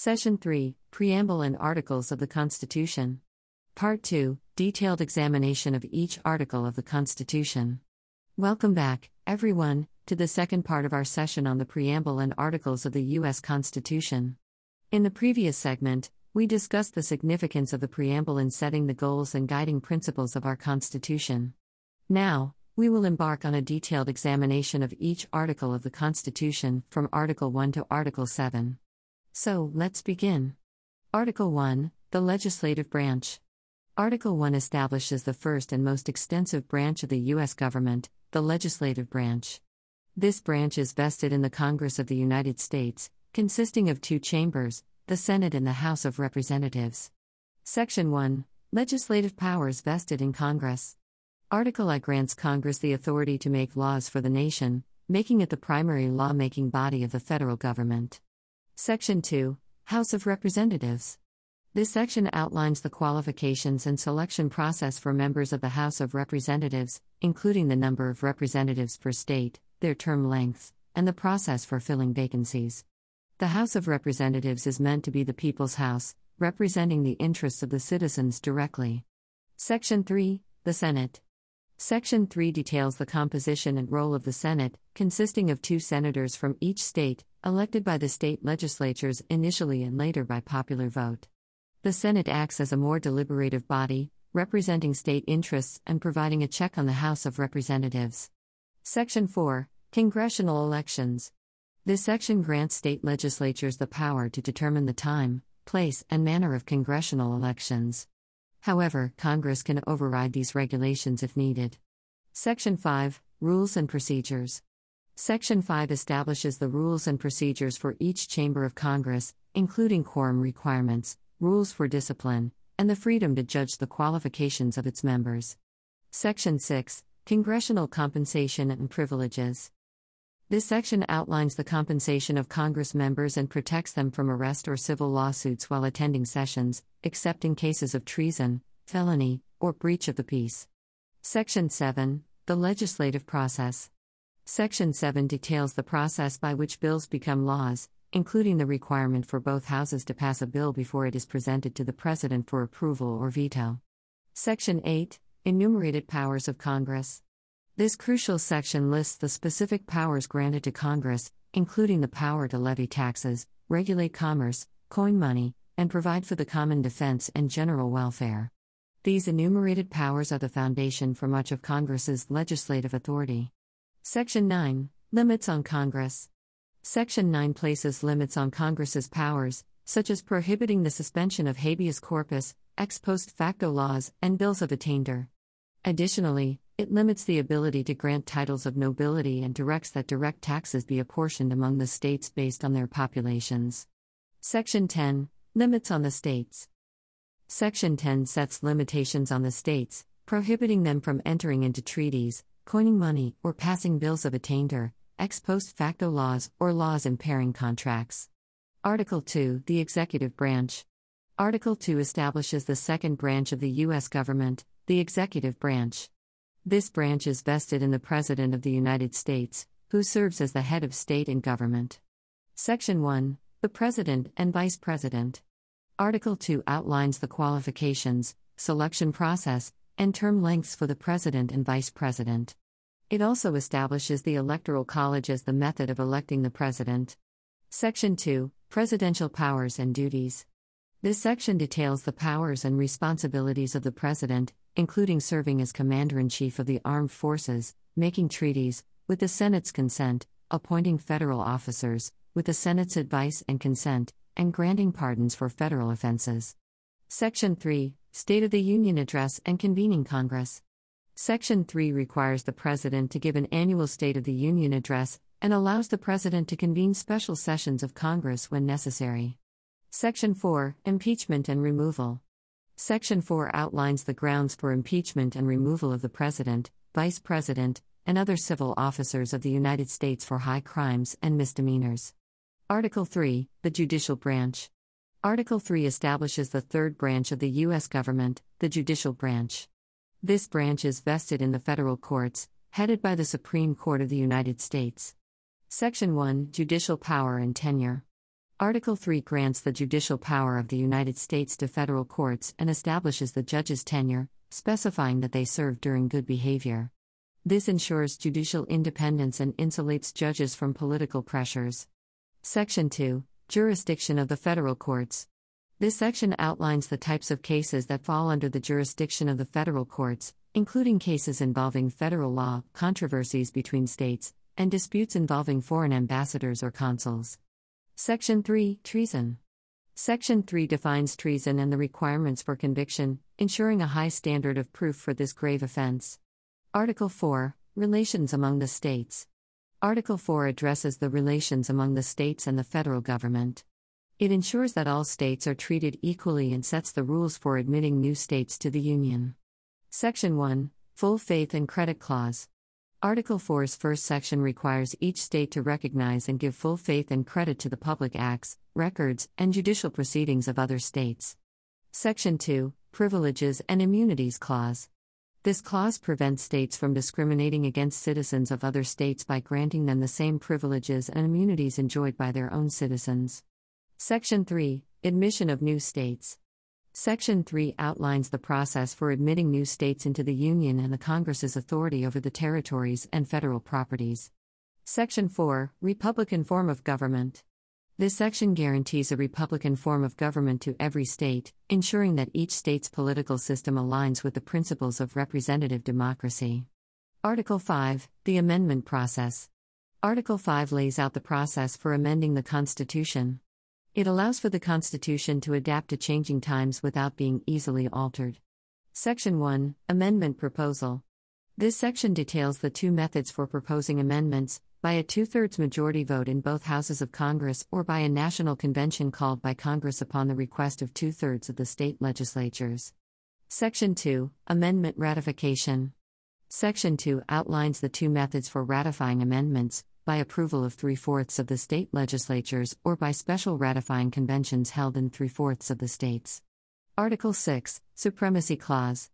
Session 3 Preamble and Articles of the Constitution. Part 2 Detailed examination of each article of the Constitution. Welcome back, everyone, to the second part of our session on the Preamble and Articles of the U.S. Constitution. In the previous segment, we discussed the significance of the preamble in setting the goals and guiding principles of our Constitution. Now, we will embark on a detailed examination of each article of the Constitution, from Article 1 to Article 7. So, let's begin. Article 1 The Legislative Branch. Article 1 establishes the first and most extensive branch of the U.S. government, the legislative branch. This branch is vested in the Congress of the United States, consisting of two chambers, the Senate and the House of Representatives. Section 1 Legislative powers vested in Congress. Article I grants Congress the authority to make laws for the nation, making it the primary lawmaking body of the federal government. Section 2 House of Representatives. This section outlines the qualifications and selection process for members of the House of Representatives, including the number of representatives per state, their term lengths, and the process for filling vacancies. The House of Representatives is meant to be the people's house, representing the interests of the citizens directly. Section 3 The Senate. Section 3 details the composition and role of the Senate, consisting of two senators from each state, elected by the state legislatures initially and later by popular vote. The Senate acts as a more deliberative body, representing state interests and providing a check on the House of Representatives. Section 4 Congressional Elections. This section grants state legislatures the power to determine the time, place, and manner of congressional elections. However, Congress can override these regulations if needed. Section 5 Rules and Procedures. Section 5 establishes the rules and procedures for each chamber of Congress, including quorum requirements, rules for discipline, and the freedom to judge the qualifications of its members. Section 6 Congressional Compensation and Privileges. This section outlines the compensation of Congress members and protects them from arrest or civil lawsuits while attending sessions, except in cases of treason, felony, or breach of the peace. Section 7 The Legislative Process. Section 7 details the process by which bills become laws, including the requirement for both houses to pass a bill before it is presented to the President for approval or veto. Section 8 Enumerated Powers of Congress. This crucial section lists the specific powers granted to Congress, including the power to levy taxes, regulate commerce, coin money, and provide for the common defense and general welfare. These enumerated powers are the foundation for much of Congress's legislative authority. Section 9 Limits on Congress. Section 9 places limits on Congress's powers, such as prohibiting the suspension of habeas corpus, ex post facto laws, and bills of attainder. Additionally, it limits the ability to grant titles of nobility and directs that direct taxes be apportioned among the states based on their populations. Section 10 Limits on the states. Section 10 sets limitations on the states, prohibiting them from entering into treaties, coining money, or passing bills of attainder, ex post facto laws, or laws impairing contracts. Article 2 The Executive Branch. Article 2 establishes the second branch of the U.S. government, the executive branch. This branch is vested in the President of the United States, who serves as the head of state and government. Section 1 The President and Vice President. Article 2 outlines the qualifications, selection process, and term lengths for the President and Vice President. It also establishes the Electoral College as the method of electing the President. Section 2 Presidential Powers and Duties. This section details the powers and responsibilities of the President, including serving as Commander in Chief of the Armed Forces, making treaties, with the Senate's consent, appointing federal officers, with the Senate's advice and consent, and granting pardons for federal offenses. Section 3 State of the Union Address and Convening Congress. Section 3 requires the President to give an annual State of the Union Address and allows the President to convene special sessions of Congress when necessary. Section 4 Impeachment and Removal. Section 4 outlines the grounds for impeachment and removal of the President, Vice President, and other civil officers of the United States for high crimes and misdemeanors. Article 3 The Judicial Branch. Article 3 establishes the third branch of the U.S. government, the judicial branch. This branch is vested in the federal courts, headed by the Supreme Court of the United States. Section 1 Judicial Power and Tenure. Article 3 grants the judicial power of the United States to federal courts and establishes the judge's tenure, specifying that they serve during good behavior. This ensures judicial independence and insulates judges from political pressures. Section 2 Jurisdiction of the Federal Courts. This section outlines the types of cases that fall under the jurisdiction of the federal courts, including cases involving federal law, controversies between states, and disputes involving foreign ambassadors or consuls. Section 3 Treason. Section 3 defines treason and the requirements for conviction, ensuring a high standard of proof for this grave offense. Article 4 Relations among the states. Article 4 addresses the relations among the states and the federal government. It ensures that all states are treated equally and sets the rules for admitting new states to the Union. Section 1 Full Faith and Credit Clause. Article 4's first section requires each state to recognize and give full faith and credit to the public acts, records, and judicial proceedings of other states. Section 2 Privileges and Immunities Clause. This clause prevents states from discriminating against citizens of other states by granting them the same privileges and immunities enjoyed by their own citizens. Section 3 Admission of New States. Section 3 outlines the process for admitting new states into the Union and the Congress's authority over the territories and federal properties. Section 4 Republican Form of Government. This section guarantees a Republican form of government to every state, ensuring that each state's political system aligns with the principles of representative democracy. Article 5 The Amendment Process. Article 5 lays out the process for amending the Constitution. It allows for the Constitution to adapt to changing times without being easily altered. Section 1 Amendment Proposal. This section details the two methods for proposing amendments by a two thirds majority vote in both houses of Congress or by a national convention called by Congress upon the request of two thirds of the state legislatures. Section 2 Amendment Ratification. Section 2 outlines the two methods for ratifying amendments by approval of three fourths of the state legislatures or by special ratifying conventions held in three fourths of the states. Article 6 Supremacy Clause.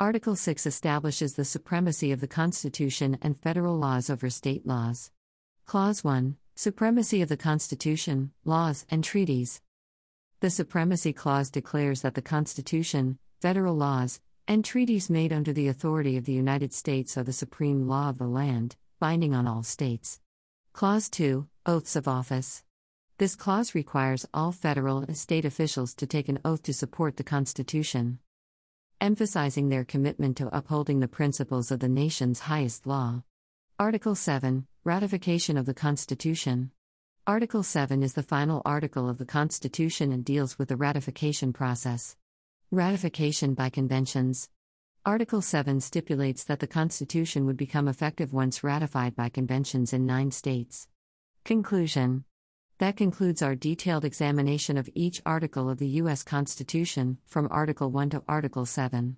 Article 6 establishes the supremacy of the Constitution and federal laws over state laws. Clause 1 Supremacy of the Constitution, laws, and treaties. The Supremacy Clause declares that the Constitution, federal laws, and treaties made under the authority of the United States are the supreme law of the land, binding on all states. Clause 2 Oaths of Office. This clause requires all federal and state officials to take an oath to support the Constitution, emphasizing their commitment to upholding the principles of the nation's highest law. Article 7 Ratification of the Constitution. Article 7 is the final article of the Constitution and deals with the ratification process. Ratification by conventions. Article 7 stipulates that the Constitution would become effective once ratified by conventions in nine states. Conclusion That concludes our detailed examination of each article of the U.S. Constitution, from Article 1 to Article 7.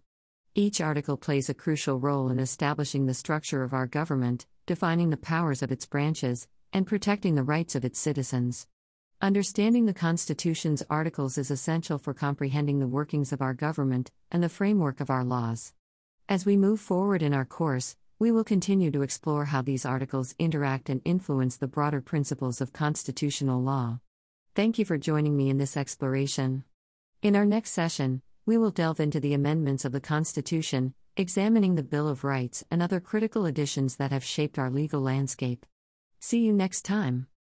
Each article plays a crucial role in establishing the structure of our government, defining the powers of its branches, and protecting the rights of its citizens. Understanding the Constitution's articles is essential for comprehending the workings of our government and the framework of our laws. As we move forward in our course, we will continue to explore how these articles interact and influence the broader principles of constitutional law. Thank you for joining me in this exploration. In our next session, we will delve into the amendments of the Constitution, examining the Bill of Rights and other critical additions that have shaped our legal landscape. See you next time.